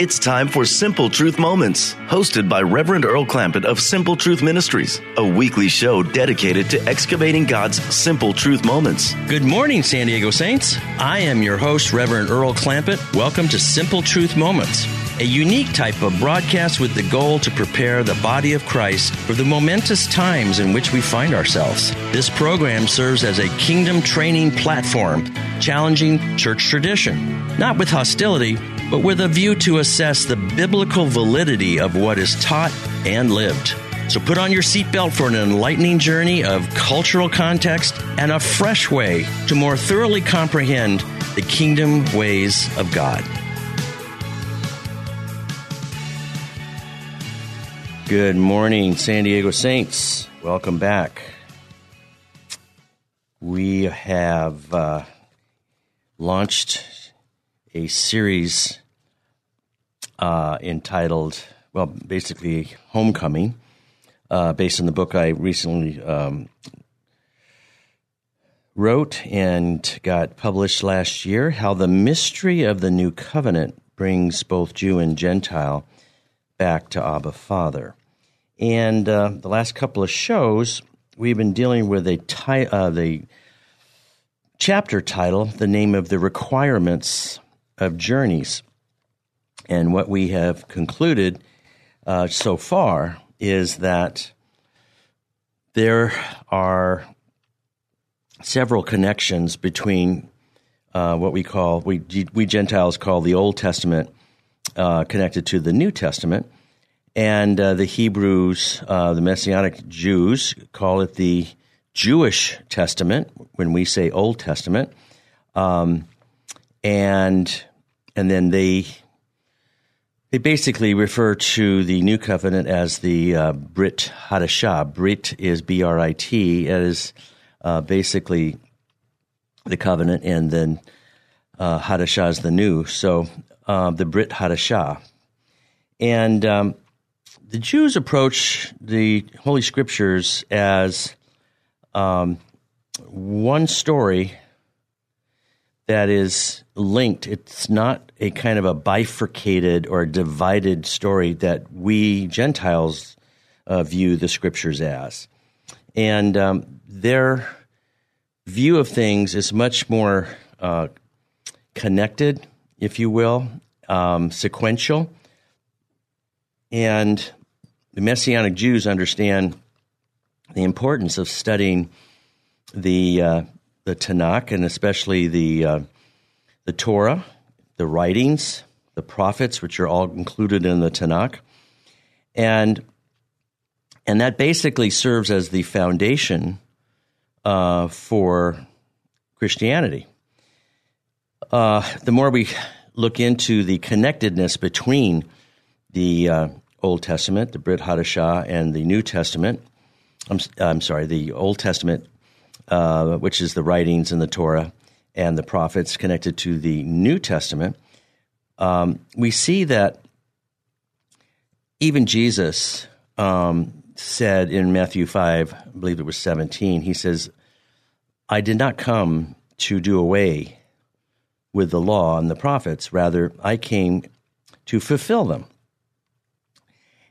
It's time for Simple Truth Moments, hosted by Reverend Earl Clampett of Simple Truth Ministries, a weekly show dedicated to excavating God's simple truth moments. Good morning, San Diego Saints. I am your host, Reverend Earl Clampett. Welcome to Simple Truth Moments, a unique type of broadcast with the goal to prepare the body of Christ for the momentous times in which we find ourselves. This program serves as a kingdom training platform, challenging church tradition, not with hostility but with a view to assess the biblical validity of what is taught and lived. So put on your seatbelt for an enlightening journey of cultural context and a fresh way to more thoroughly comprehend the kingdom ways of God. Good morning, San Diego Saints. Welcome back. We have uh, launched a series uh, entitled, well, basically Homecoming, uh, based on the book I recently um, wrote and got published last year How the Mystery of the New Covenant Brings Both Jew and Gentile Back to Abba Father. And uh, the last couple of shows, we've been dealing with a ti- uh, the chapter title, the name of the requirements of journeys. And what we have concluded uh, so far is that there are several connections between uh, what we call we we Gentiles call the Old Testament uh, connected to the New Testament, and uh, the Hebrews, uh, the Messianic Jews, call it the Jewish Testament when we say Old Testament, um, and and then they they basically refer to the new covenant as the uh, Brit Hadashah. Brit is B R I T. Is uh, basically the covenant, and then uh, Hadashah is the new. So uh, the Brit Hadashah. And um, the Jews approach the Holy Scriptures as um, one story that is linked. It's not a kind of a bifurcated or divided story that we Gentiles uh, view the scriptures as. And um, their view of things is much more uh, connected, if you will, um, sequential. And the Messianic Jews understand the importance of studying the uh, the Tanakh and especially the uh, the Torah, the writings, the prophets, which are all included in the Tanakh, and and that basically serves as the foundation uh, for Christianity. Uh, the more we look into the connectedness between the uh, Old Testament, the Brit Hadashah, and the New Testament, I'm, I'm sorry, the Old Testament uh, which is the writings in the Torah and the prophets connected to the New Testament, um, we see that even Jesus um, said in Matthew 5, I believe it was 17, he says, I did not come to do away with the law and the prophets. Rather, I came to fulfill them.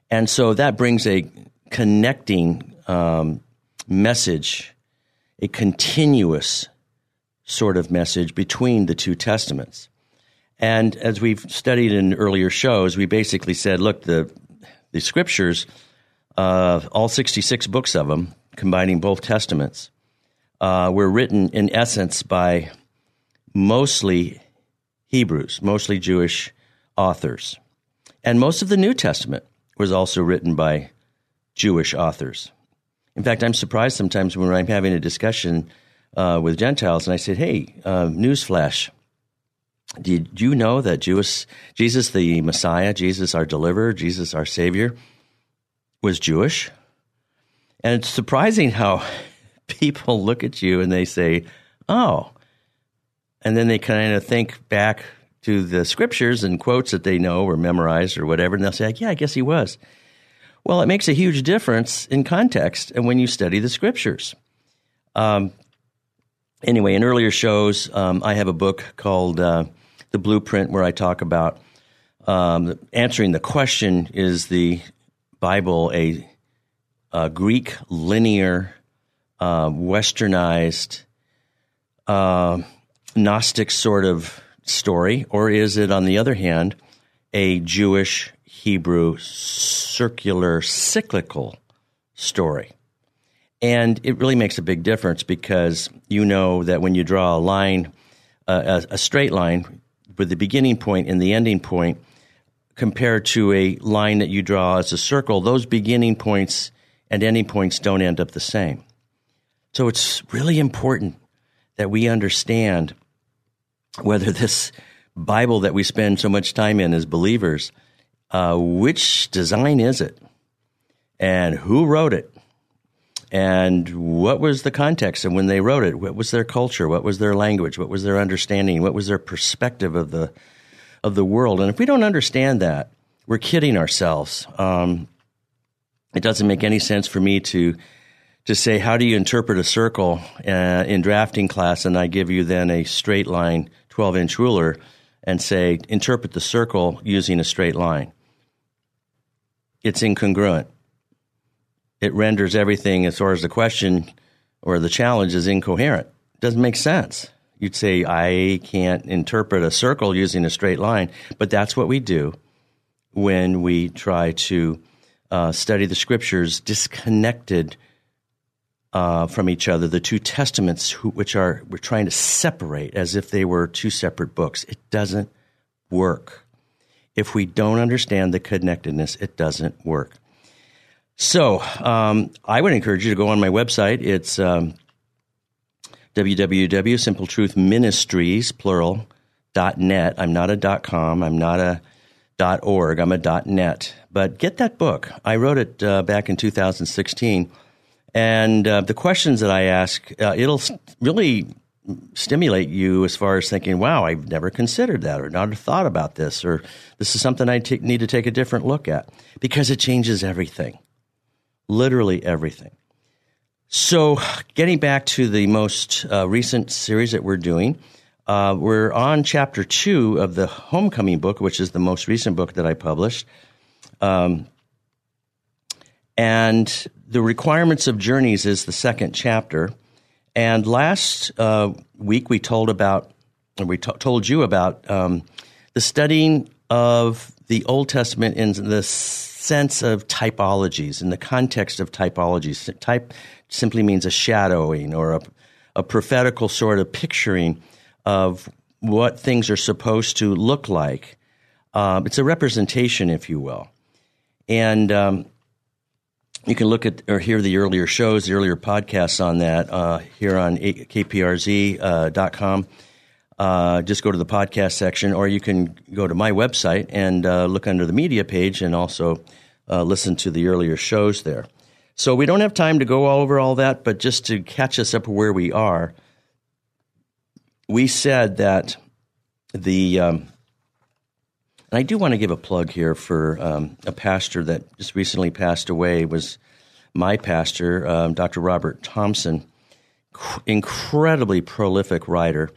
And so that brings a connecting um, message a continuous sort of message between the two testaments. And as we've studied in earlier shows, we basically said, look, the the scriptures, uh, all 66 books of them, combining both testaments, uh, were written in essence by mostly Hebrews, mostly Jewish authors. And most of the New Testament was also written by Jewish authors. In fact, I'm surprised sometimes when I'm having a discussion uh, with Gentiles and I said, hey, uh, newsflash, Did you know that Jewish, Jesus, the Messiah, Jesus, our deliverer, Jesus, our Savior, was Jewish? And it's surprising how people look at you and they say, oh, and then they kind of think back to the scriptures and quotes that they know or memorized or whatever, and they'll say, yeah, I guess he was. Well, it makes a huge difference in context and when you study the scriptures. Um, anyway, in earlier shows, um, I have a book called uh, The Blueprint where I talk about um, answering the question is the Bible a, a Greek linear, uh, westernized, uh, Gnostic sort of story, or is it, on the other hand, a Jewish, Hebrew, circular, cyclical story? And it really makes a big difference because you know that when you draw a line, uh, a, a straight line with the beginning point and the ending point, compared to a line that you draw as a circle, those beginning points and ending points don't end up the same. So it's really important that we understand whether this Bible that we spend so much time in as believers, uh, which design is it? And who wrote it? And what was the context and when they wrote it? What was their culture? What was their language? What was their understanding? What was their perspective of the of the world? And if we don't understand that, we're kidding ourselves. Um, it doesn't make any sense for me to to say how do you interpret a circle uh, in drafting class, and I give you then a straight line 12 inch ruler and say, interpret the circle using a straight line. It's incongruent. It renders everything as far as the question or the challenge is incoherent. It doesn't make sense. You'd say, I can't interpret a circle using a straight line, but that's what we do when we try to uh, study the scriptures disconnected uh, from each other, the two testaments, who, which are we're trying to separate as if they were two separate books. It doesn't work. If we don't understand the connectedness, it doesn't work. So um, I would encourage you to go on my website. It's um, www.simpletruthministries, plural, dot net. I'm not a dot com. I'm not a dot org. I'm a dot net. But get that book. I wrote it uh, back in 2016 and uh, the questions that I ask, uh, it'll really stimulate you as far as thinking, wow, I've never considered that or not thought about this, or this is something I t- need to take a different look at because it changes everything, literally everything. So, getting back to the most uh, recent series that we're doing, uh, we're on chapter two of the Homecoming book, which is the most recent book that I published. Um, and the requirements of journeys is the second chapter. And last uh, week we told about, we t- told you about um, the studying of the Old Testament in the sense of typologies, in the context of typologies. Type simply means a shadowing or a, a prophetical sort of picturing of what things are supposed to look like. Uh, it's a representation, if you will. And um, you can look at or hear the earlier shows, the earlier podcasts on that uh, here on kprz.com. Uh, uh, just go to the podcast section, or you can go to my website and uh, look under the media page and also uh, listen to the earlier shows there. So we don't have time to go all over all that, but just to catch us up where we are, we said that the um, and I do want to give a plug here for um, a pastor that just recently passed away. Was my pastor, um, Dr. Robert Thompson, incredibly prolific writer.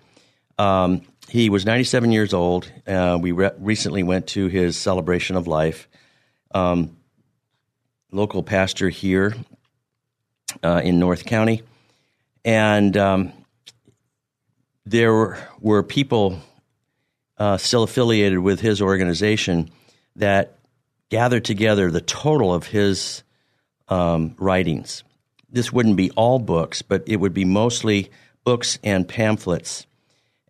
Um, he was 97 years old. Uh, we re- recently went to his celebration of life. Um, local pastor here uh, in North County, and um, there were people uh, still affiliated with his organization that gathered together the total of his um, writings. This wouldn't be all books, but it would be mostly books and pamphlets.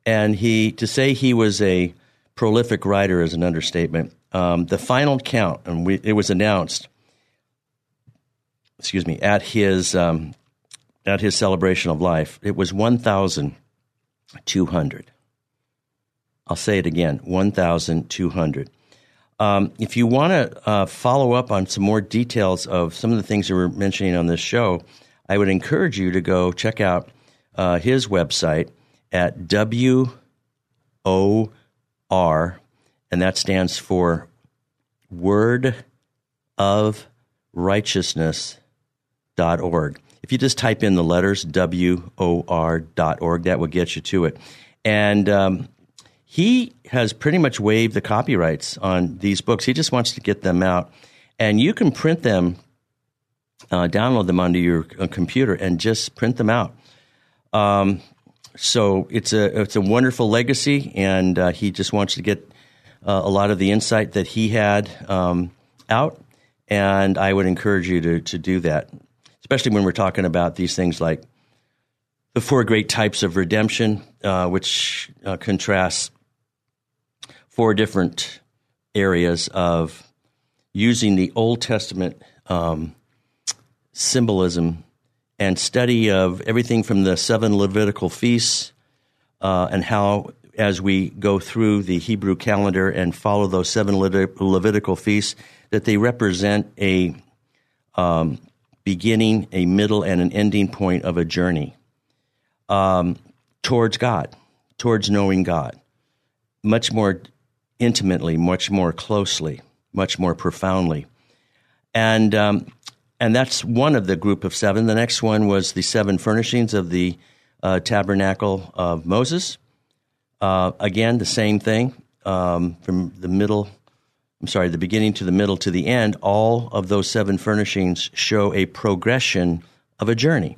And he, to say he was a prolific writer is an understatement. Um, the final count, and we, it was announced, excuse me, at his um, at his celebration of life, it was one thousand two hundred. I'll say it again 1,200. Um, if you want to uh, follow up on some more details of some of the things we're mentioning on this show, I would encourage you to go check out uh, his website at W O R, and that stands for Word of Righteousness dot org. If you just type in the letters W O R dot org, that will get you to it. And um, he has pretty much waived the copyrights on these books. He just wants to get them out. And you can print them, uh, download them onto your uh, computer, and just print them out. Um, so it's a it's a wonderful legacy, and uh, he just wants to get uh, a lot of the insight that he had um, out. And I would encourage you to to do that, especially when we're talking about these things like the four great types of redemption, uh, which uh, contrasts four different areas of using the Old Testament um, symbolism and study of everything from the seven Levitical feasts uh, and how, as we go through the Hebrew calendar and follow those seven Levitical feasts, that they represent a um, beginning, a middle, and an ending point of a journey um, towards God, towards knowing God. Much more intimately, much more closely, much more profoundly. And, um, and that's one of the group of seven. The next one was the seven furnishings of the uh, tabernacle of Moses. Uh, again, the same thing um, from the middle, I'm sorry, the beginning to the middle to the end. All of those seven furnishings show a progression of a journey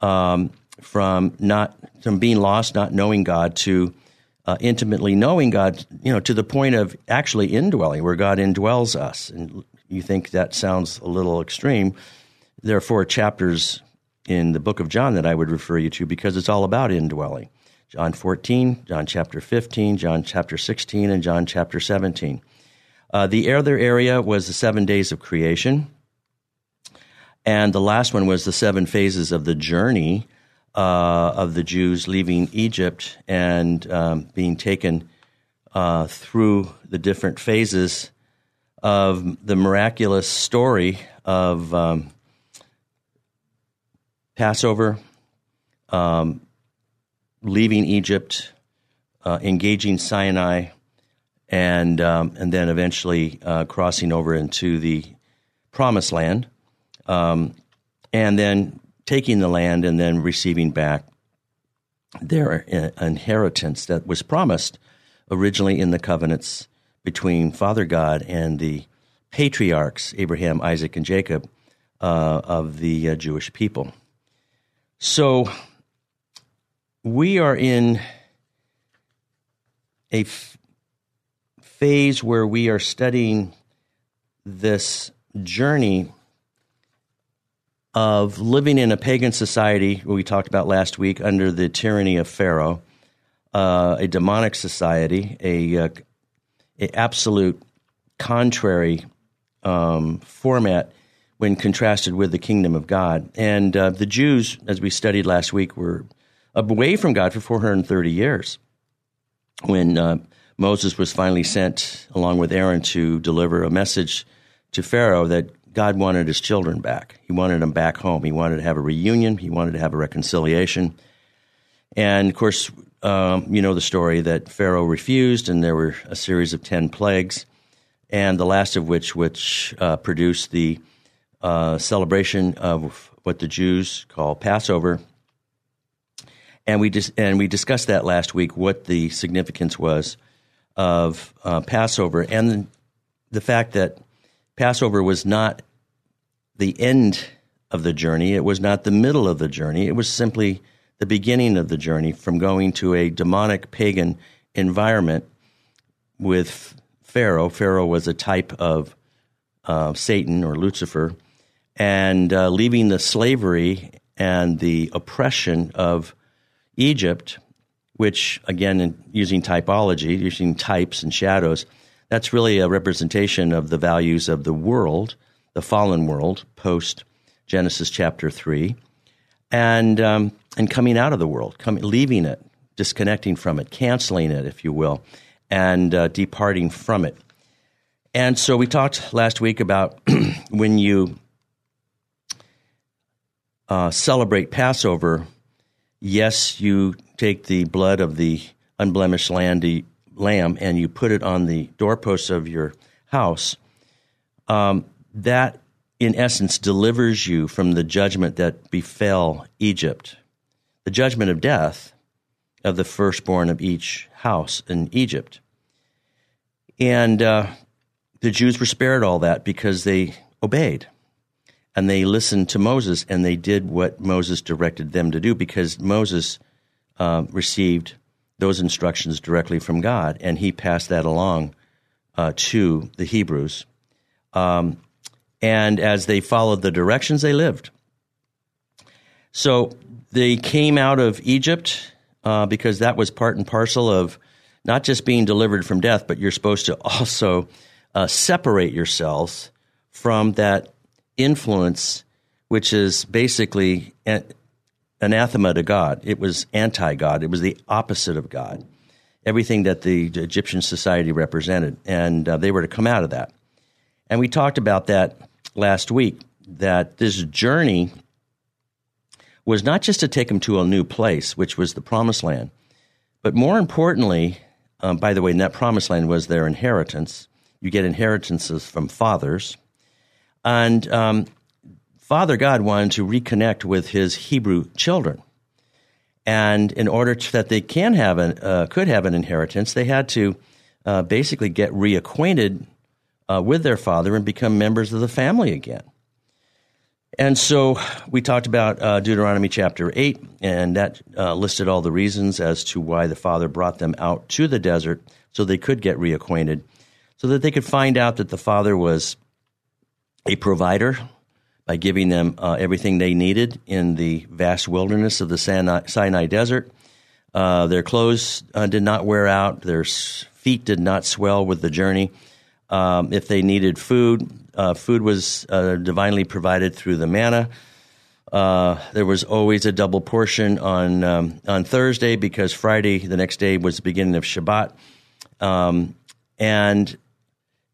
um, from not from being lost, not knowing God, to uh, intimately knowing God, you know, to the point of actually indwelling, where God indwells us. And you think that sounds a little extreme. There are four chapters in the book of John that I would refer you to because it's all about indwelling. John 14, John chapter 15, John chapter 16, and John chapter 17. Uh, the other area was the seven days of creation. And the last one was the seven phases of the journey uh, of the Jews leaving Egypt and um, being taken uh, through the different phases of the miraculous story of um, Passover, um, leaving Egypt, uh, engaging Sinai, and um, and then eventually uh, crossing over into the Promised Land, um, and then taking the land and then receiving back their inheritance that was promised originally in the covenants between Father God and the patriarchs, Abraham, Isaac, and Jacob, uh, of the uh, Jewish people. So we are in a f- phase where we are studying this journey of living in a pagan society, we talked about last week, under the tyranny of Pharaoh, uh, a demonic society, a, uh, a absolute contrary um, format when contrasted with the kingdom of God. And uh, the Jews, as we studied last week, were away from God for 430 years. When uh, Moses was finally sent, along with Aaron, to deliver a message to Pharaoh that God wanted his children back. He wanted them back home. He wanted to have a reunion. He wanted to have a reconciliation. And of course, um, you know the story that Pharaoh refused, and there were a series of 10 plagues, and the last of which, which uh, produced the uh, celebration of what the Jews call Passover. And we, dis- and we discussed that last week, what the significance was of uh, Passover, and the fact that Passover was not the end of the journey, it was not the middle of the journey, it was simply the beginning of the journey from going to a demonic pagan environment with Pharaoh. Pharaoh was a type of uh, Satan or Lucifer, and uh, leaving the slavery and the oppression of Egypt, which, again, using typology, using types and shadows, that's really a representation of the values of the world, the fallen world, post Genesis chapter 3, and, um, and coming out of the world, coming, leaving it, disconnecting from it, canceling it, if you will, and uh, departing from it. And so we talked last week about when you uh, celebrate Passover, yes, you take the blood of the unblemished lamb and you put it on the doorposts of your house. Um, that, in essence, delivers you from the judgment that befell Egypt, the judgment of death of the firstborn of each house in Egypt. And uh, the Jews were spared all that because they obeyed and they listened to Moses and they did what Moses directed them to do because Moses uh, received those instructions directly from God and he passed that along uh, to the Hebrews. Um, and as they followed the directions, they lived. So they came out of Egypt uh, because that was part and parcel of not just being delivered from death, but you're supposed to also uh, separate yourselves from that influence, which is basically anathema to God. It was anti God, it was the opposite of God. Everything that the Egyptian society represented. And uh, they were to come out of that. And we talked about that last week that this journey was not just to take them to a new place, which was the promised land, but more importantly, um, by the way, that promised land was their inheritance. You get inheritances from fathers. And um, Father God wanted to reconnect with his Hebrew children. And in order to, that they can have an, uh, could have an inheritance, they had to uh, basically get reacquainted uh, with their father and become members of the family again. And so we talked about uh, Deuteronomy chapter 8, and that uh, listed all the reasons as to why the Father brought them out to the desert so they could get reacquainted, so that they could find out that the Father was a provider by giving them uh, everything they needed in the vast wilderness of the Sinai, Sinai desert. Uh, their clothes uh, did not wear out, their feet did not swell with the journey. Um, if they needed food, uh, food was uh, divinely provided through the manna. Uh, there was always a double portion on um, on Thursday because Friday, the next day, was the beginning of Shabbat, um, and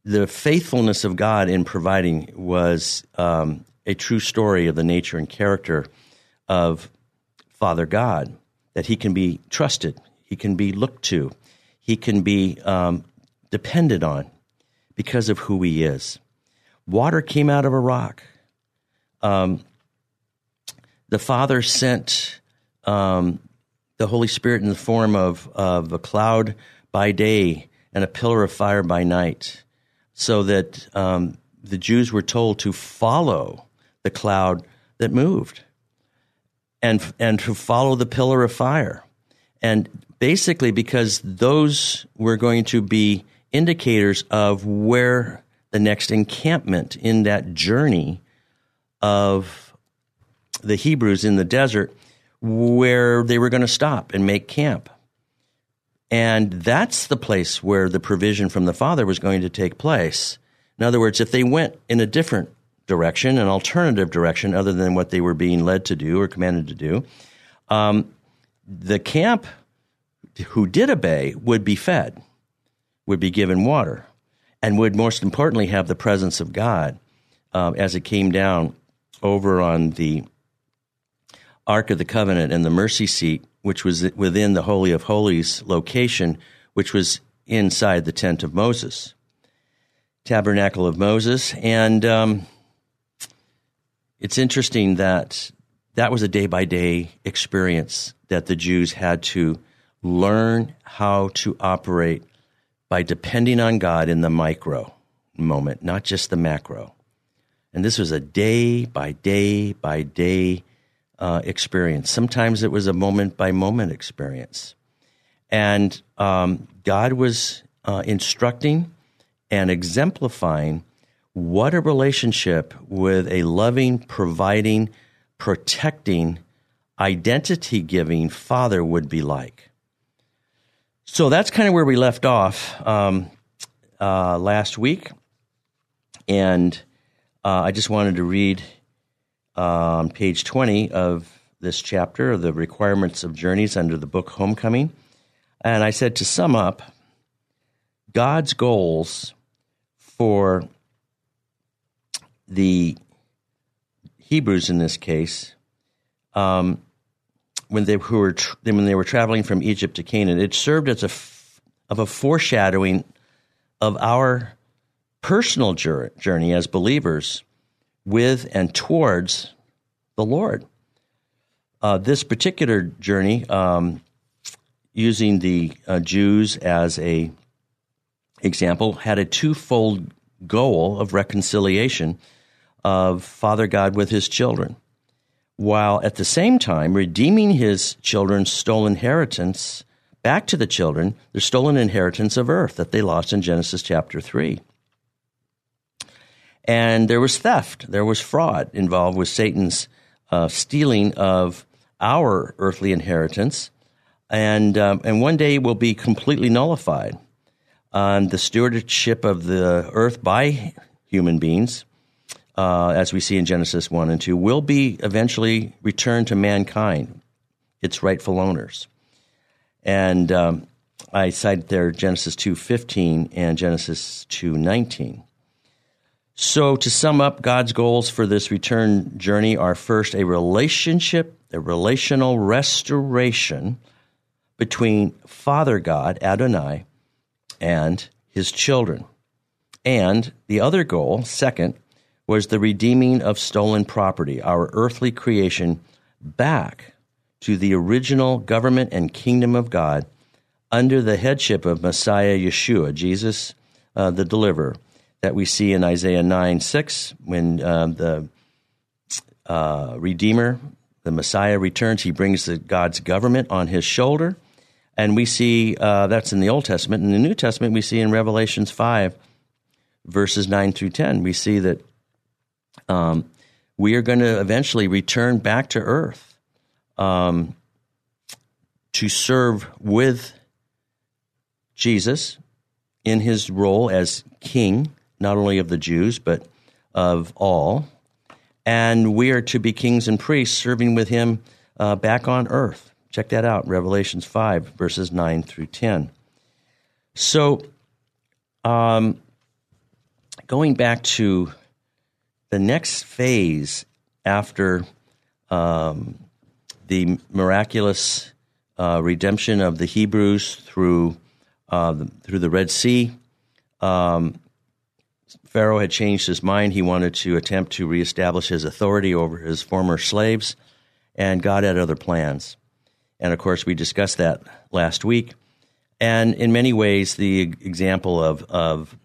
the faithfulness of God in providing was um, a true story of the nature and character of Father God. That He can be trusted, He can be looked to, He can be um, depended on because of who He is. Water came out of a rock. Um, the Father sent um, the Holy Spirit in the form of, of a cloud by day and a pillar of fire by night, so that um, the Jews were told to follow the cloud that moved and, and to follow the pillar of fire. And basically, because those were going to be indicators of where the next encampment in that journey of the Hebrews in the desert where they were going to stop and make camp. And that's the place where the provision from the Father was going to take place. In other words, if they went in a different direction, an alternative direction other than what they were being led to do or commanded to do, um, the camp who did obey would be fed, would be given water and would most importantly have the presence of God um, as it came down over on the Ark of the Covenant and the mercy seat, which was within the Holy of Holies location, which was inside the tent of Moses, tabernacle of Moses. And um, it's interesting that that was a day by day experience that the Jews had to learn how to operate by depending on God in the micro moment, not just the macro. And this was a day by day by day uh, experience. Sometimes it was a moment by moment experience. And um, God was uh, instructing and exemplifying what a relationship with a loving, providing, protecting, identity giving father would be like. So that's kind of where we left off um, uh, last week. And uh, I just wanted to read on page 20 of this chapter, the requirements of journeys under the book Homecoming. And I said to sum up, God's goals for the Hebrews in this case, um, when they who were when they were traveling from Egypt to Canaan, it served as a of a foreshadowing of our personal journey as believers with and towards the Lord. Uh, this particular journey, um, using the uh, Jews as a example, had a twofold goal of reconciliation of Father God with His children, while at the same time redeeming His children's stolen inheritance back to the children, their stolen inheritance of earth that they lost in Genesis chapter three. And there was theft, there was fraud involved with Satan's uh, stealing of our earthly inheritance, and um, and one day will be completely nullified. Um, the stewardship of the earth by human beings, uh, as we see in Genesis one and two, will be eventually returned to mankind, its rightful owners. And um, I cite there Genesis two fifteen and Genesis two nineteen. So, to sum up, God's goals for this return journey are first a relationship, a relational restoration between Father God, Adonai, and his children. And the other goal, second, was the redeeming of stolen property, our earthly creation, back to the original government and kingdom of God under the headship of Messiah Yeshua, Jesus uh, the deliverer that we see in Isaiah 9 6 when uh, the uh, Redeemer, the Messiah, returns. He brings the, God's government on his shoulder. And we see uh, that's in the Old Testament. In the New Testament, we see in Revelations 5, verses 9 through 10, we see that um, we are going to eventually return back to earth um, to serve with Jesus in his role as king not only of the Jews, but of all. And we are to be kings and priests serving with him uh, back on earth. Check that out, Revelations 5, verses 9 through 10. So, um, going back to the next phase after um, the miraculous uh, redemption of the Hebrews through uh, the, through the Red Sea, um, Pharaoh had changed his mind. He wanted to attempt to reestablish his authority over his former slaves, and God had other plans. And of course, we discussed that last week. And in many ways, the example of, of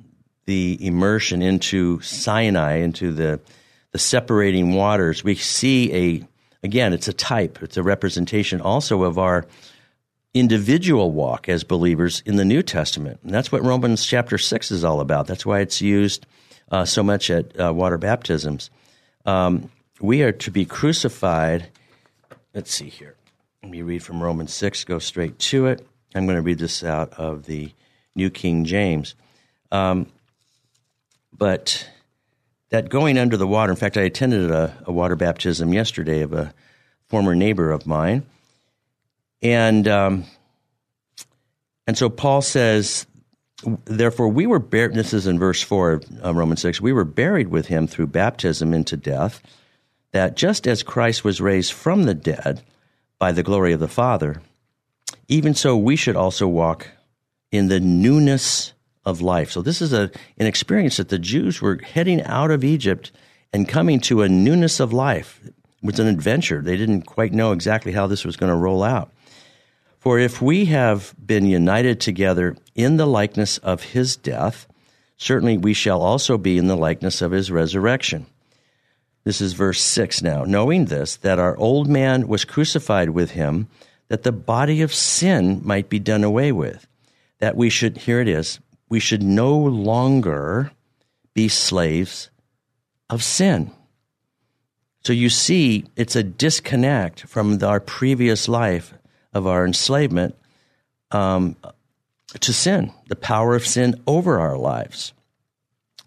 the immersion into Sinai, into the, the separating waters, we see a, again, it's a type, it's a representation also of our individual walk as believers in the New Testament. And that's what Romans chapter 6 is all about. That's why it's used uh, so much at uh, water baptisms. Um, we are to be crucified. Let's see here. Let me read from Romans 6, go straight to it. I'm going to read this out of the New King James. Um, but that going under the water, in fact, I attended a, a water baptism yesterday of a former neighbor of mine and um, and so Paul says, therefore we were buried. This is in verse four of Romans six. We were buried with him through baptism into death, that just as Christ was raised from the dead by the glory of the Father, even so we should also walk in the newness of life. So this is a an experience that the Jews were heading out of Egypt and coming to a newness of life. It was an adventure. They didn't quite know exactly how this was going to roll out. For if we have been united together in the likeness of his death, certainly we shall also be in the likeness of his resurrection. This is verse 6 now. Knowing this, that our old man was crucified with him, that the body of sin might be done away with, that we should, here it is, we should no longer be slaves of sin. So you see, it's a disconnect from our previous life of our enslavement um, to sin, the power of sin over our lives.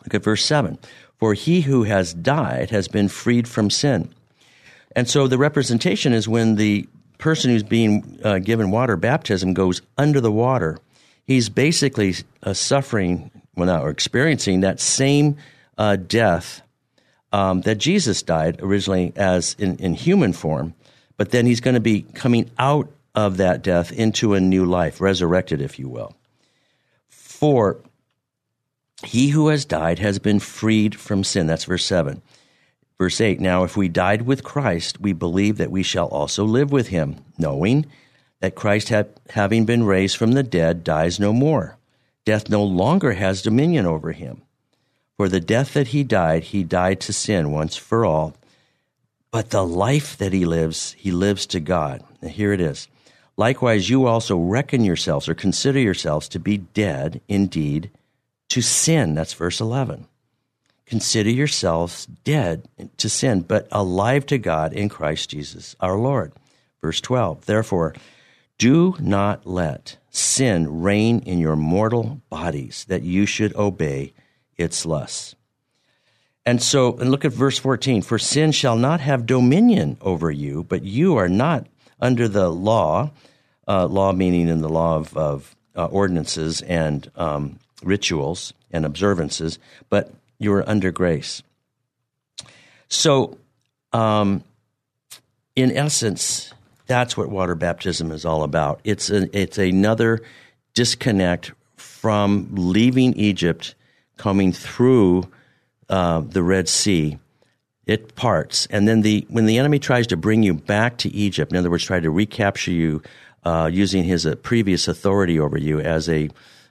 Look at verse 7. For he who has died has been freed from sin. And so the representation is when the person who's being uh, given water baptism goes under the water, he's basically uh, suffering, well, or experiencing that same uh, death um, that Jesus died originally as in, in human form, but then he's going to be coming out of that death into a new life, resurrected, if you will. For he who has died has been freed from sin. That's verse 7. Verse 8 Now, if we died with Christ, we believe that we shall also live with him, knowing that Christ, having been raised from the dead, dies no more. Death no longer has dominion over him. For the death that he died, he died to sin once for all. But the life that he lives, he lives to God. Now, here it is. Likewise, you also reckon yourselves or consider yourselves to be dead indeed to sin. That's verse 11. Consider yourselves dead to sin, but alive to God in Christ Jesus our Lord. Verse 12. Therefore, do not let sin reign in your mortal bodies, that you should obey its lusts. And so, and look at verse 14 For sin shall not have dominion over you, but you are not under the law, uh, law meaning in the law of, of uh, ordinances and um, rituals and observances, but you are under grace. So, um, in essence, that's what water baptism is all about. It's a, it's another disconnect from leaving Egypt, coming through uh, the Red Sea. It parts, and then the when the enemy tries to bring you back to Egypt, in other words, try to recapture you uh, using his uh, previous authority over you as a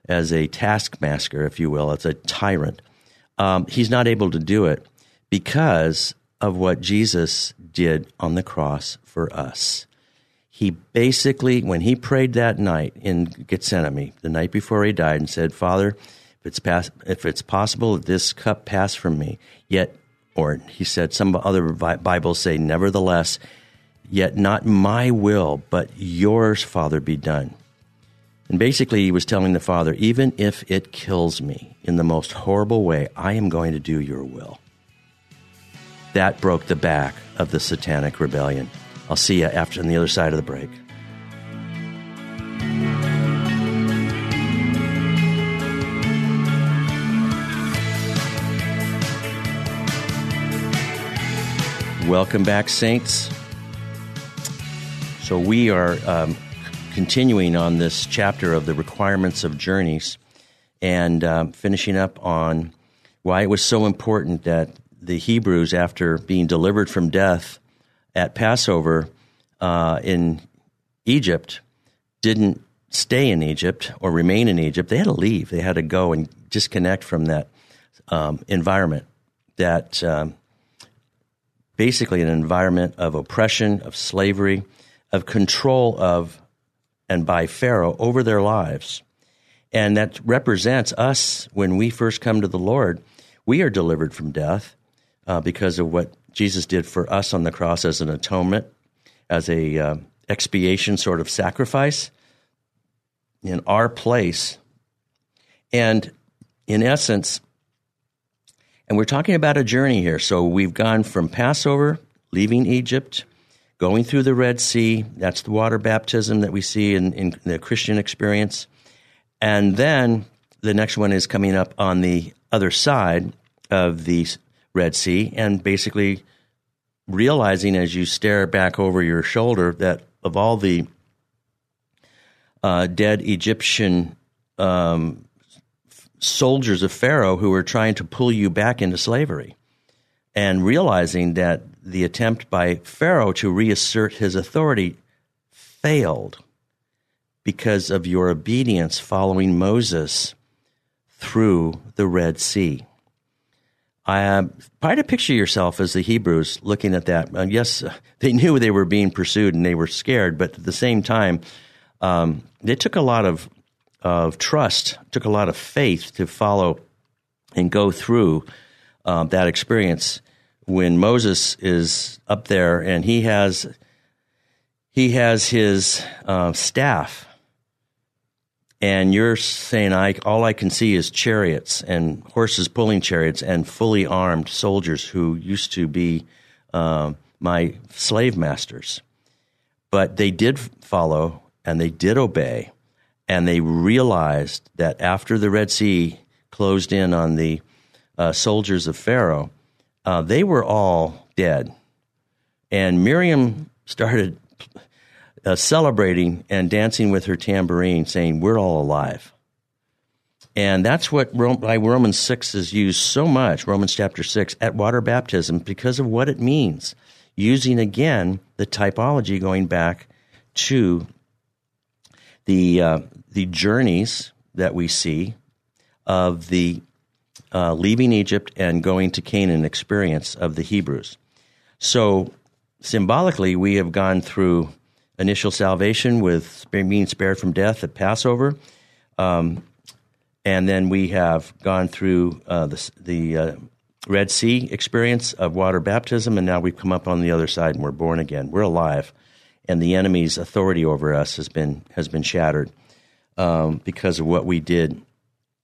as a taskmaster, if you will, as a tyrant. Um, he's not able to do it because of what Jesus did on the cross for us. He basically, when he prayed that night in Gethsemane, the night before he died, and said, Father, if it's, pass- if it's possible that this cup pass from me, yet, or he said, some other Bibles say, nevertheless, yet not my will, but yours, Father, be done. And basically, he was telling the Father, even if it kills me in the most horrible way, I am going to do your will. That broke the back of the satanic rebellion. I'll see you after on the other side of the break. Welcome back, Saints. So, we are um, continuing on this chapter of the requirements of journeys and um, finishing up on why it was so important that the Hebrews, after being delivered from death at Passover uh, in Egypt, didn't stay in Egypt or remain in Egypt. They had to leave. They had to go and disconnect from that um, environment, that um, basically an environment of oppression, of slavery, of control of and by Pharaoh over their lives. And that represents us when we first come to the Lord. We are delivered from death uh, because of what Jesus did for us on the cross as an atonement, as a uh, expiation sort of sacrifice in our place. And in essence, and we're talking about a journey here. So we've gone from Passover, leaving Egypt, going through the Red Sea. That's the water baptism that we see in, in the Christian experience. And then the next one is coming up on the other side of the Red Sea and basically realizing as you stare back over your shoulder that of all the uh, dead Egyptian um, soldiers of Pharaoh who were trying to pull you back into slavery, and realizing that the attempt by Pharaoh to reassert his authority failed because of your obedience following Moses through the Red Sea. I uh, try to picture yourself as the Hebrews looking at that. Uh, yes, they knew they were being pursued and they were scared, but at the same time, um, they took a lot of of trust, took a lot of faith to follow and go through uh, that experience when Moses is up there and he has he has his uh, staff, and you're saying, "I all I can see is chariots and horses pulling chariots and fully armed soldiers who used to be uh, my slave masters. But they did follow and they did obey, and they realized that after the Red Sea closed in on the uh, soldiers of Pharaoh, uh, they were all dead. And Miriam started uh, celebrating and dancing with her tambourine, saying, We're all alive. And that's what Romans 6 is used so much, Romans chapter 6, at water baptism, because of what it means. Using again the typology going back to the, uh, the journeys that we see of the uh, leaving Egypt and going to Canaan experience of the Hebrews. So symbolically, we have gone through initial salvation with being spared from death at Passover. Um, and then we have gone through uh, the, the uh, Red Sea experience of water baptism, and now we've come up on the other side and we're born again. We're alive, and the enemy's authority over us has been has been shattered um, because of what we did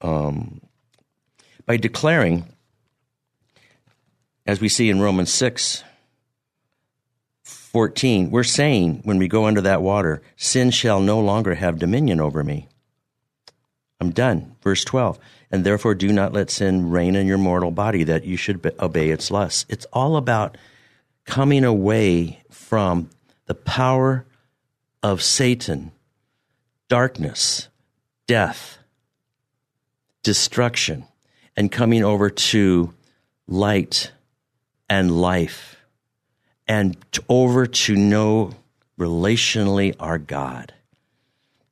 um, by declaring, as we see in Romans six 14, we're saying when we go under that water, sin shall no longer have dominion over me. I'm done. Verse 12. And therefore do not let sin reign in your mortal body that you should obey its lusts. It's all about coming away from the power of Satan, darkness, death, destruction, and coming over to light and life and over to know relationally our God.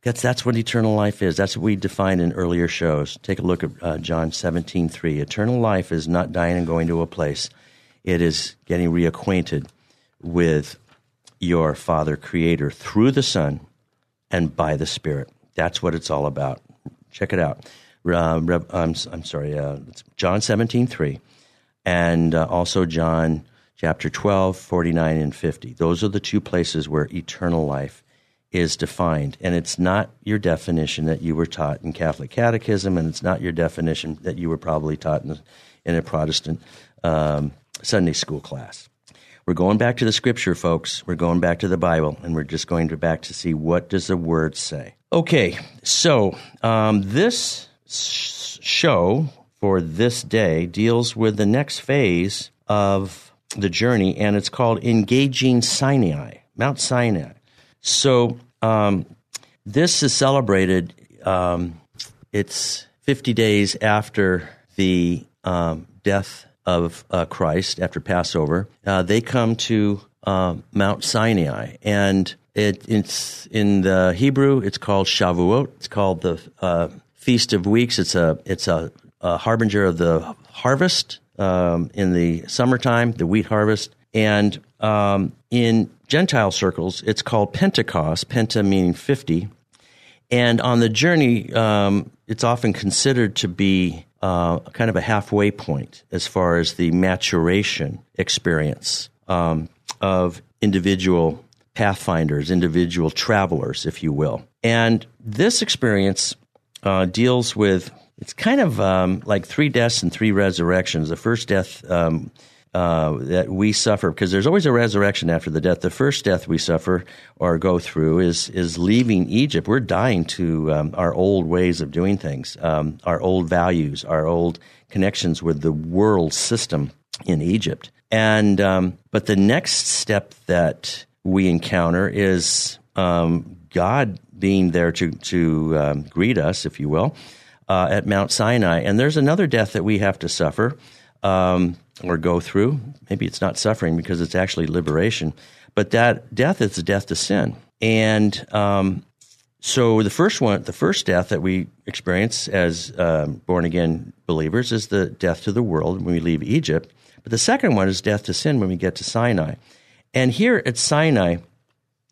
That's, that's what eternal life is. That's what we defined in earlier shows. Take a look at uh, John 17, 3. Eternal life is not dying and going to a place. It is getting reacquainted with your Father Creator through the Son and by the Spirit. That's what it's all about. Check it out. Uh, I'm, I'm, sorry, uh, John 17, 3. And uh, also John chapter 12, 49, and 50. Those are the two places where eternal life is defined. And it's not your definition that you were taught in Catholic Catechism, and it's not your definition that you were probably taught in, in a Protestant um, Sunday school class. We're going back to the scripture, folks. We're going back to the Bible, and we're just going to back to see what does the word say. Okay, so um, this show for this day deals with the next phase of the journey, and it's called Engaging Sinai, Mount Sinai. So um, this is celebrated. Um, it's 50 days after the um, death of uh, Christ, after Passover. Uh, they come to uh, Mount Sinai, and it, it's in the Hebrew. It's called Shavuot. It's called the uh, Feast of Weeks. It's a it's a, a harbinger of the harvest um, in the summertime, the wheat harvest. And um, in Gentile circles, it's called Pentecost, Penta meaning 50. And on the journey, um, it's often considered to be uh, kind of a halfway point as far as the maturation experience um, of individual pathfinders, individual travelers, if you will. And this experience uh, deals with it's kind of um, like three deaths and three resurrections. The first death um, uh, that we suffer, because there's always a resurrection after the death. The first death we suffer or go through is is leaving Egypt. We're dying to um, our old ways of doing things, um, our old values, our old connections with the world system in Egypt. And um, but the next step that we encounter is um, God being there to to greet us, if you will uh, at Mount Sinai. And there's another death that we have to suffer um, or go through. Maybe it's not suffering because it's actually liberation, but that death is the death to sin. And um, so the first one, the first death that we experience as um, born again believers is the death to the world when we leave Egypt. But the second one is death to sin when we get to Sinai. And here at Sinai,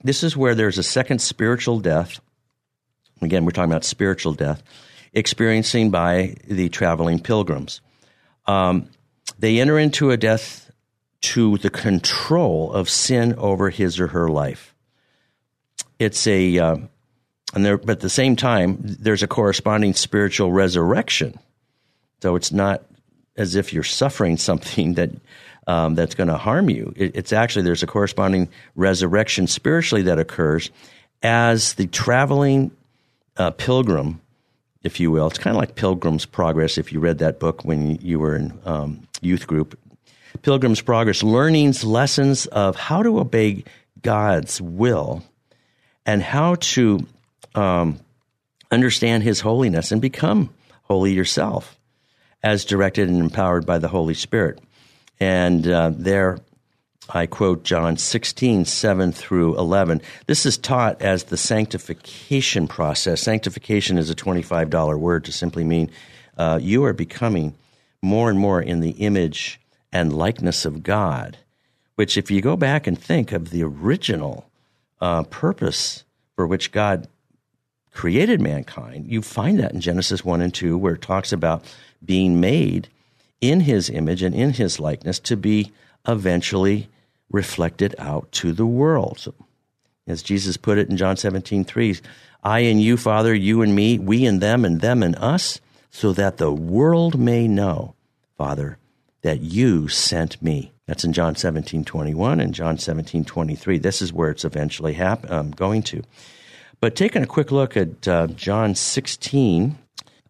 this is where there's a second spiritual death. Again, we're talking about spiritual death experiencing by the traveling pilgrims. Um, they enter into a death to the control of sin over his or her life. It's a, uh, and there, but at the same time, there's a corresponding spiritual resurrection. So it's not as if you're suffering something that um, that's going to harm you. It, it's actually there's a corresponding resurrection spiritually that occurs as the traveling uh, pilgrim, if you will. It's kind of like Pilgrim's Progress. If you read that book when you were in um, youth group, Pilgrim's Progress, learnings, lessons of how to obey God's will and how to um, understand His holiness and become holy yourself as directed and empowered by the Holy Spirit. And uh, there, I quote John 16, 7 through 11. This is taught as the sanctification process. Sanctification is a $25 word to simply mean uh, you are becoming more and more in the image and likeness of God, which, if you go back and think of the original uh, purpose for which God created mankind, you find that in Genesis 1 and 2, where it talks about being made in his image and in his likeness to be eventually reflected out to the world. So, as Jesus put it in John 17, 3, I and you, Father, you and me, we and them, and them and us, so that the world may know, Father, that you sent me. That's in John 17, 21 and John 17, 23. This is where it's eventually hap- um, going to. But taking a quick look at uh, John 16,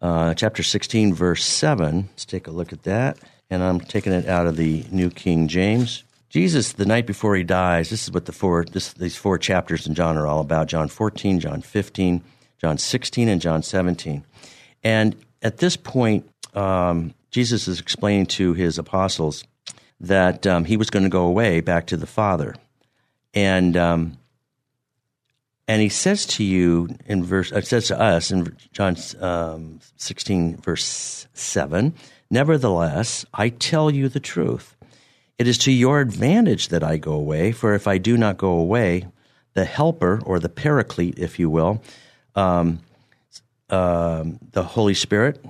uh, chapter 16, verse 7. Let's take a look at that. And I'm taking it out of the New King James. Jesus, the night before he dies, this is what the four, this, these four chapters in John are all about John 14, John 15, John 16, and John 17. And at this point, um, Jesus is explaining to his apostles that um, he was going to go away back to the Father. And um, and he says to you in verse, it says to us in John um, 16, verse 7, Nevertheless, I tell you the truth. It is to your advantage that I go away, for if I do not go away, the helper, or the paraclete, if you will, um, uh, the Holy Spirit,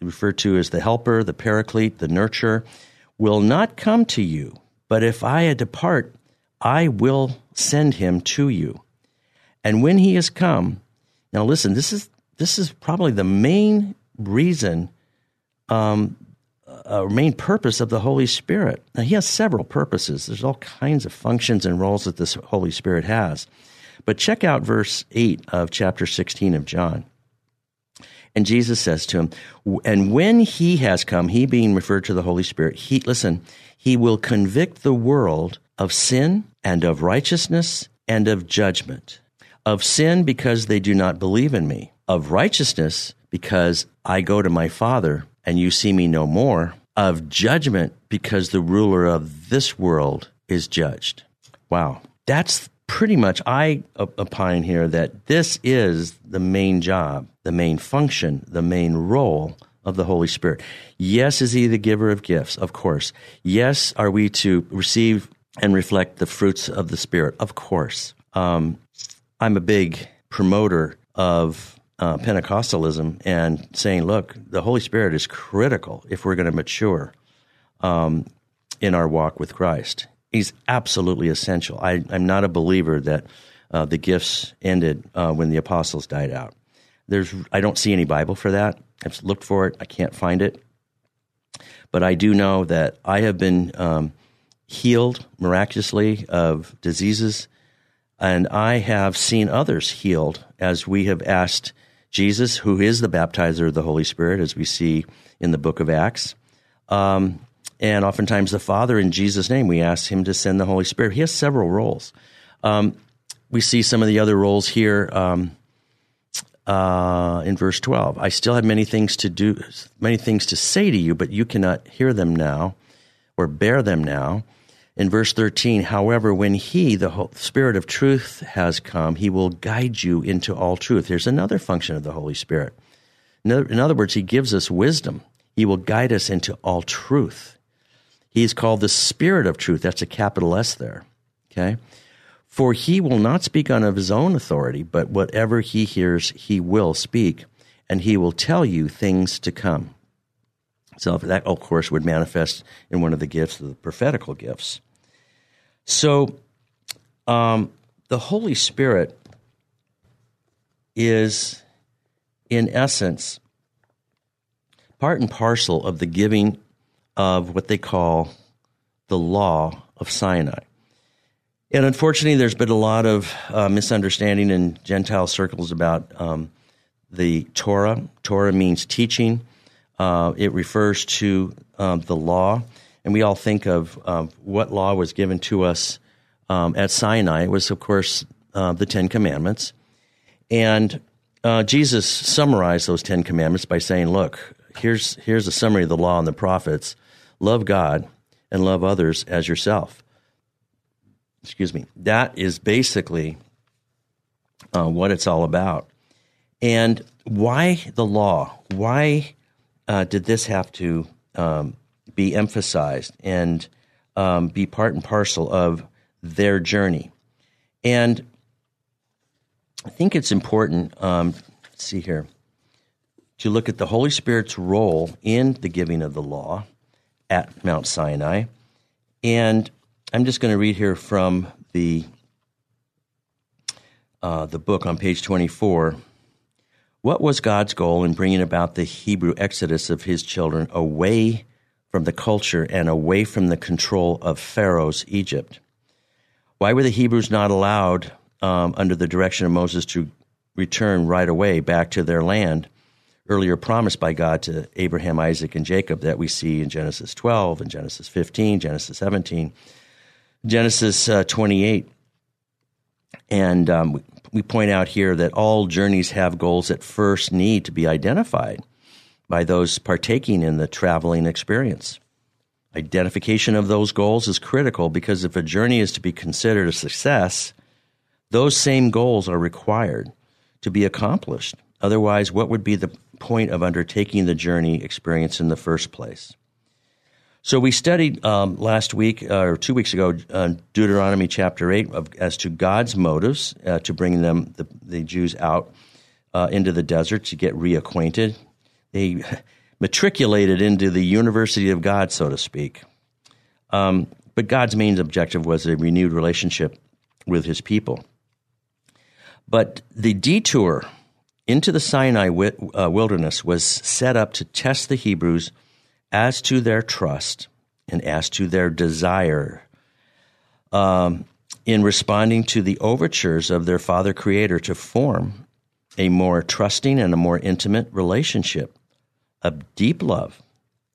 referred to as the helper, the paraclete, the nurturer, will not come to you. But if I depart, I will send him to you. And when he has come, now listen, this is this is probably the main reason, um, uh, main purpose of the Holy Spirit. Now he has several purposes. There's all kinds of functions and roles that this Holy Spirit has. But check out verse eight of chapter sixteen of John. And Jesus says to him, and when he has come, he being referred to the Holy Spirit, he, listen, he will convict the world of sin and of righteousness and of judgment of sin because they do not believe in me, of righteousness because I go to my Father and you see me no more, of judgment because the ruler of this world is judged. Wow. That's pretty much, I opine here that this is the main job, the main function, the main role of the Holy Spirit. Yes, is he the giver of gifts? Of course. Yes, are we to receive and reflect the fruits of the Spirit? Of course. Um, I'm a big promoter of uh, Pentecostalism and saying, look, the Holy Spirit is critical if we're going to mature um, in our walk with Christ. He's absolutely essential. I, am not a believer that uh, the gifts ended uh, when the apostles died out. There's, I don't see any Bible for that. I've looked for it. I can't find it. But I do know that I have been um, healed miraculously of diseases and I have seen others healed as we have asked Jesus, who is the baptizer of the Holy Spirit, as we see in the book of Acts. Um, and oftentimes the Father, in Jesus' name, we ask him to send the Holy Spirit. He has several roles. Um, we see some of the other roles here um, uh, in verse 12. I still have many things to do, many things to say to you, but you cannot hear them now or bear them now in verse 13, however, when He, the Spirit of truth, has come, He will guide you into all truth. Here's another function of the Holy Spirit. In other words, He gives us wisdom. He will guide us into all truth. He's called the Spirit of truth. That's a capital S there. Okay? For He will not speak on of His own authority, but whatever He hears, He will speak, and He will tell you things to come. So that, of course, would manifest in one of the gifts, the prophetical gifts. So um, the Holy Spirit is, in essence, part and parcel of the giving of what they call the law of Sinai. And unfortunately, there's been a lot of uh, misunderstanding in Gentile circles about um, the Torah. Torah means teaching. Uh, it refers to um, the law, and we all think of um, what law was given to us um, at Sinai. It was, of course, uh, the Ten Commandments, and uh, Jesus summarized those Ten Commandments by saying, "Look, here's here's a summary of the law and the prophets: love God and love others as yourself." Excuse me. That is basically uh, what it's all about. And why the law? Why uh, did this have to um, be emphasized and um, be part and parcel of their journey? And I think it's important, um, let's see here, to look at the Holy Spirit's role in the giving of the law at Mount Sinai. And I'm just going to read here from the uh, the book on page 24 what was God's goal in bringing about the Hebrew exodus of his children away from the culture and away from the control of Pharaoh's Egypt? Why were the Hebrews not allowed, um, under the direction of Moses, to return right away back to their land, earlier promised by God to Abraham, Isaac, and Jacob, that we see in Genesis 12 and Genesis 15, Genesis 17, Genesis uh, 28? And um, we point out here that all journeys have goals that first need to be identified by those partaking in the traveling experience. Identification of those goals is critical because if a journey is to be considered a success, those same goals are required to be accomplished. Otherwise, what would be the point of undertaking the journey experience in the first place? So we studied um, last week uh, or two weeks ago uh, Deuteronomy chapter eight of, as to God's motives uh, to bring them the, the Jews out uh, into the desert to get reacquainted. They matriculated into the University of God, so to speak. Um, but God's main objective was a renewed relationship with His people. But the detour into the Sinai uh, wilderness was set up to test the Hebrews as to their trust and as to their desire um, in responding to the overtures of their Father Creator to form a more trusting and a more intimate relationship of deep love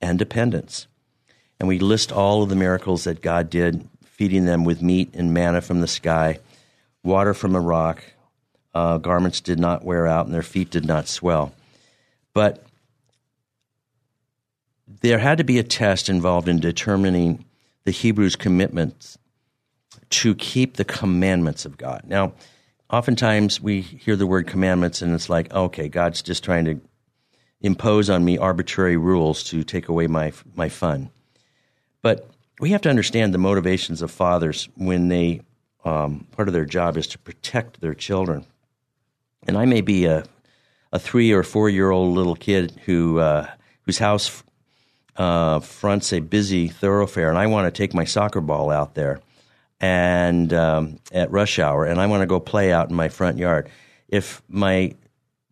and dependence. And we list all of the miracles that God did, feeding them with meat and manna from the sky, water from a rock, uh, garments did not wear out, and their feet did not swell. But there had to be a test involved in determining the Hebrews' commitments to keep the commandments of God. Now, oftentimes we hear the word commandments and it's like, okay, God's just trying to impose on me arbitrary rules to take away my my fun. But we have to understand the motivations of fathers when they um, part of their job is to protect their children. And I may be a a three or four year old little kid who uh, whose house uh, fronts a busy thoroughfare, and I want to take my soccer ball out there and um, at rush hour, and I want to go play out in my front yard. If my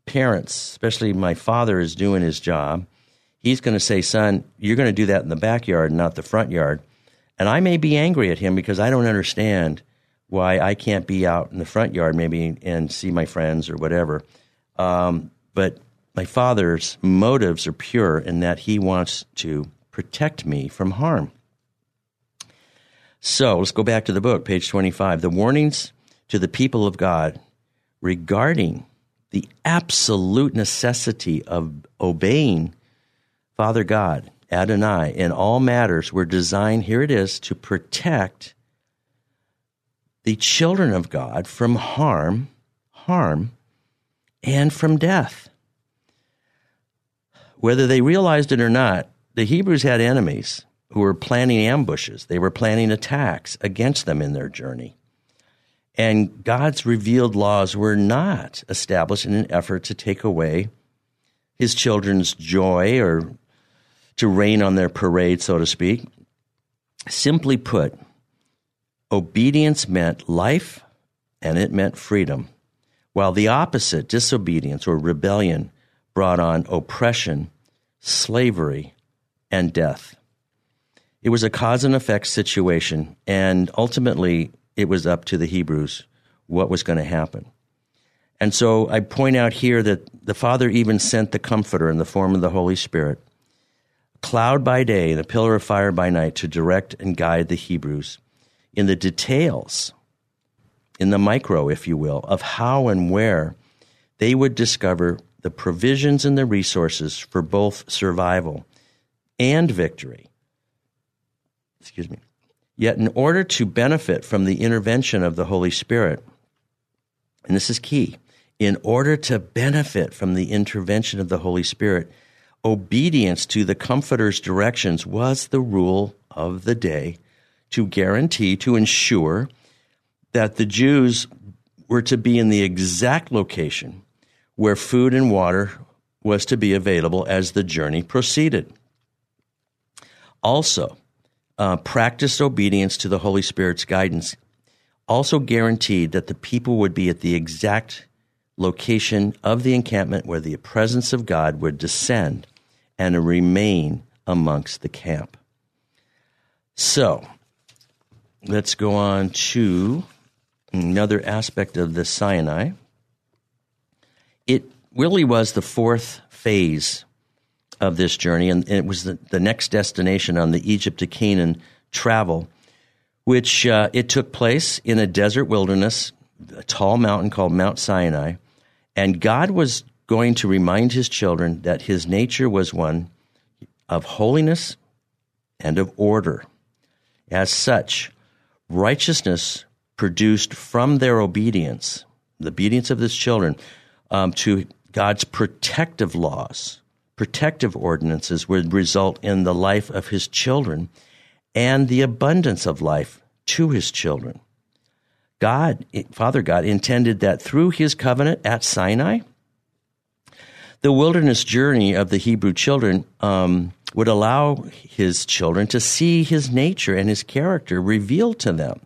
parents, especially my father, is doing his job, he's going to say, "Son, you're going to do that in the backyard, not the front yard." And I may be angry at him because I don't understand why I can't be out in the front yard, maybe and see my friends or whatever. Um, but my father's motives are pure in that he wants to protect me from harm. So let's go back to the book, page 25. The warnings to the people of God regarding the absolute necessity of obeying Father God, Adonai, in all matters were designed, here it is, to protect the children of God from harm, harm, and from death. Whether they realized it or not, the Hebrews had enemies who were planning ambushes. They were planning attacks against them in their journey. And God's revealed laws were not established in an effort to take away his children's joy or to rain on their parade, so to speak. Simply put, obedience meant life and it meant freedom, while the opposite, disobedience or rebellion, brought on oppression slavery, and death. It was a cause and effect situation, and ultimately it was up to the Hebrews what was going to happen. And so I point out here that the Father even sent the Comforter in the form of the Holy Spirit, cloud by day and a pillar of fire by night to direct and guide the Hebrews in the details, in the micro, if you will, of how and where they would discover the provisions and the resources for both survival and victory. Excuse me. Yet, in order to benefit from the intervention of the Holy Spirit, and this is key, in order to benefit from the intervention of the Holy Spirit, obedience to the Comforter's directions was the rule of the day to guarantee, to ensure that the Jews were to be in the exact location where food and water was to be available as the journey proceeded. Also, uh, practiced obedience to the Holy Spirit's guidance also guaranteed that the people would be at the exact location of the encampment where the presence of God would descend and remain amongst the camp. So, let's go on to another aspect of the Sinai. It really was the fourth phase of this journey, and it was the, the next destination on the Egypt to Canaan travel, which uh, it took place in a desert wilderness, a tall mountain called Mount Sinai, and God was going to remind his children that his nature was one of holiness and of order. As such, righteousness produced from their obedience, the obedience of his children, um, to God's protective laws, protective ordinances would result in the life of his children and the abundance of life to his children. God, Father God, intended that through his covenant at Sinai, the wilderness journey of the Hebrew children um, would allow his children to see his nature and his character revealed to them.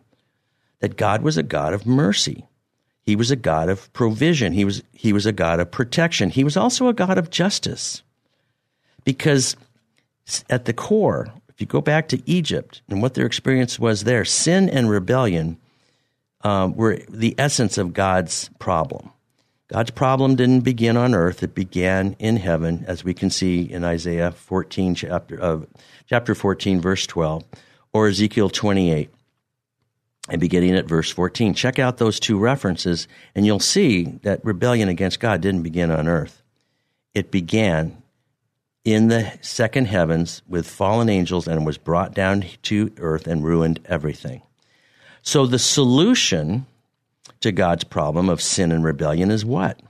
That God was a God of mercy. He was a God of provision. He was, he was a God of protection. He was also a God of justice. Because at the core, if you go back to Egypt and what their experience was there, sin and rebellion um, were the essence of God's problem. God's problem didn't begin on earth; it began in heaven, as we can see in Isaiah 14, chapter uh, chapter 14, verse 12, or Ezekiel 28, and beginning at verse 14. Check out those two references, and you'll see that rebellion against God didn't begin on earth; it began in the second heavens with fallen angels and was brought down to earth and ruined everything. So the solution to God's problem of sin and rebellion is what?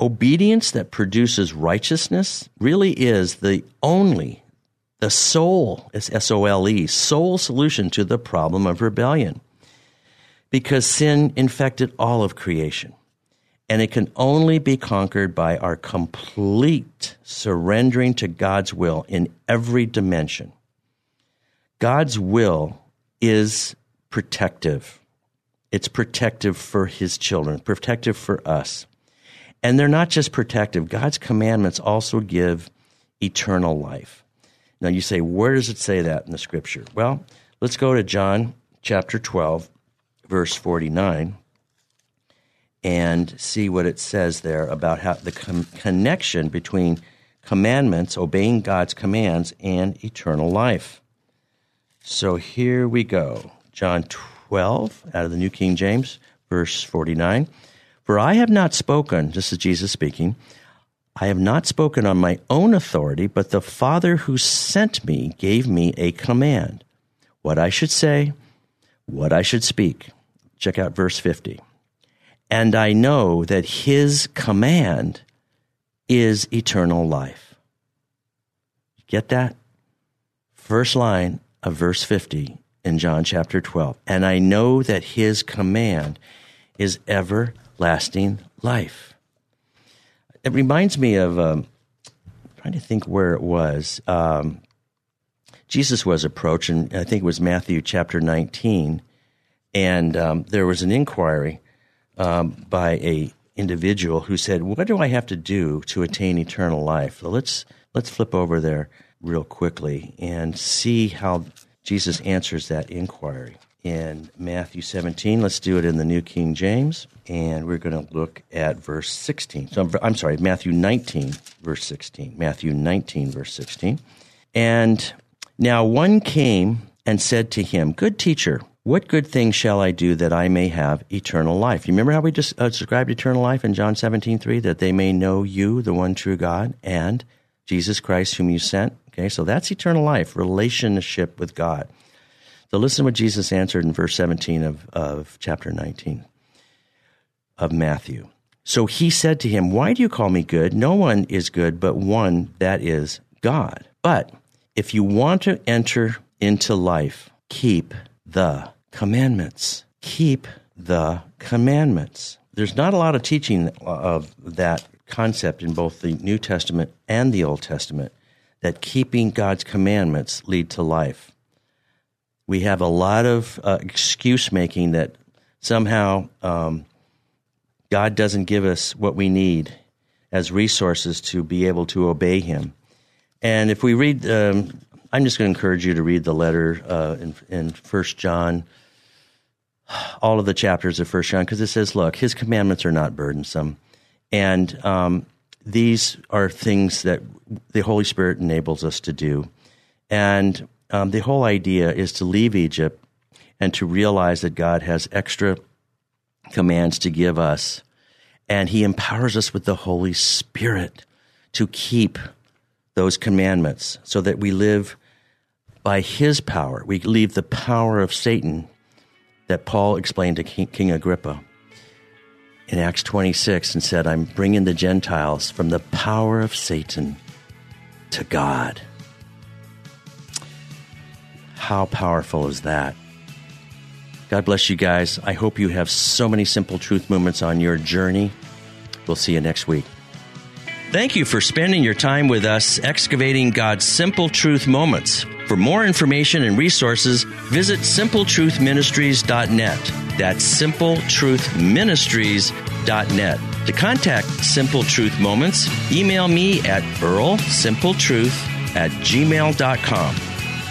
Obedience that produces righteousness really is the only, the sole, S O L E, sole solution to the problem of rebellion. Because sin infected all of creation. And it can only be conquered by our complete surrendering to God's will in every dimension. God's will is protective. It's protective for his children, protective for us. And they're not just protective, God's commandments also give eternal life. Now you say, where does it say that in the scripture? Well, let's go to John chapter 12, verse 49 and see what it says there about how the com- connection between commandments, obeying God's commands, and eternal life. So here we go. John 12 out of the New King James, verse 49. For I have not spoken, this is Jesus speaking, I have not spoken on my own authority, but the Father who sent me gave me a command. What I should say, what I should speak. Check out verse 50 and I know that his command is eternal life. Get that? First line of verse 50 in John chapter 12. And I know that his command is everlasting life. It reminds me of, um, trying to think where it was. Um, Jesus was approached, and I think it was Matthew chapter 19, and um, there was an inquiry um, by a individual who said, "What do I have to do to attain eternal life?" Let's let's flip over there real quickly and see how Jesus answers that inquiry. In Matthew 17, let's do it in the New King James, and we're going to look at verse 16. So I'm sorry, Matthew 19, verse 16. Matthew 19, verse 16. And now one came and said to him, Good teacher, what good thing shall I do that I may have eternal life? You remember how we just uh, described eternal life in John 17, 3? That they may know you, the one true God, and Jesus Christ, whom you sent. Okay, so that's eternal life, relationship with God. So listen what Jesus answered in verse 17 of, of chapter 19 of Matthew. So he said to him, Why do you call me good? No one is good but one, that is God. But if you want to enter into life, keep the commandments. Keep the commandments. There's not a lot of teaching of that concept in both the New Testament and the Old Testament that keeping God's commandments lead to life. We have a lot of uh, excuse making that somehow um, God doesn't give us what we need as resources to be able to obey Him. And if we read, um, I'm just going to encourage you to read the letter uh, in, in First John, all of the chapters of First John, because it says, "Look, His commandments are not burdensome." And um, these are things that the Holy Spirit enables us to do. And um, the whole idea is to leave Egypt and to realize that God has extra commands to give us. And He empowers us with the Holy Spirit to keep those commandments so that we live by His power. We leave the power of Satan that Paul explained to King, Agrippa in Acts 26 and said, I'm bringing the Gentiles from the power of Satan to God. How powerful is that? God bless you guys. I hope you have so many simple truth moments on your journey. We'll see you next week. Thank you for spending your time with us excavating God's simple truth moments. For more information and resources, visit simpletruthministries.net. That's simpletruthministries.net. To contact Simple Truth Moments, email me at earlsimpletruth at gmail.com.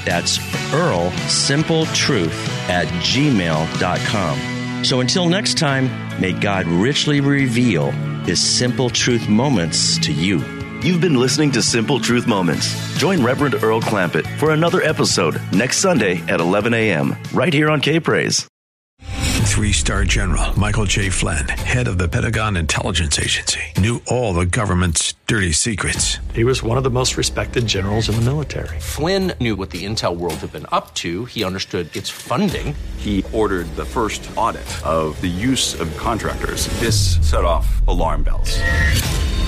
That's Earl Simple Truth at gmail.com. So until next time, may God richly reveal his simple truth moments to you. You've been listening to Simple Truth Moments. Join Reverend Earl Clampett for another episode next Sunday at 11 a.m. right here on K Praise. Three star general Michael J. Flynn, head of the Pentagon Intelligence Agency, knew all the government's dirty secrets. He was one of the most respected generals in the military. Flynn knew what the intel world had been up to, he understood its funding. He ordered the first audit of the use of contractors. This set off alarm bells.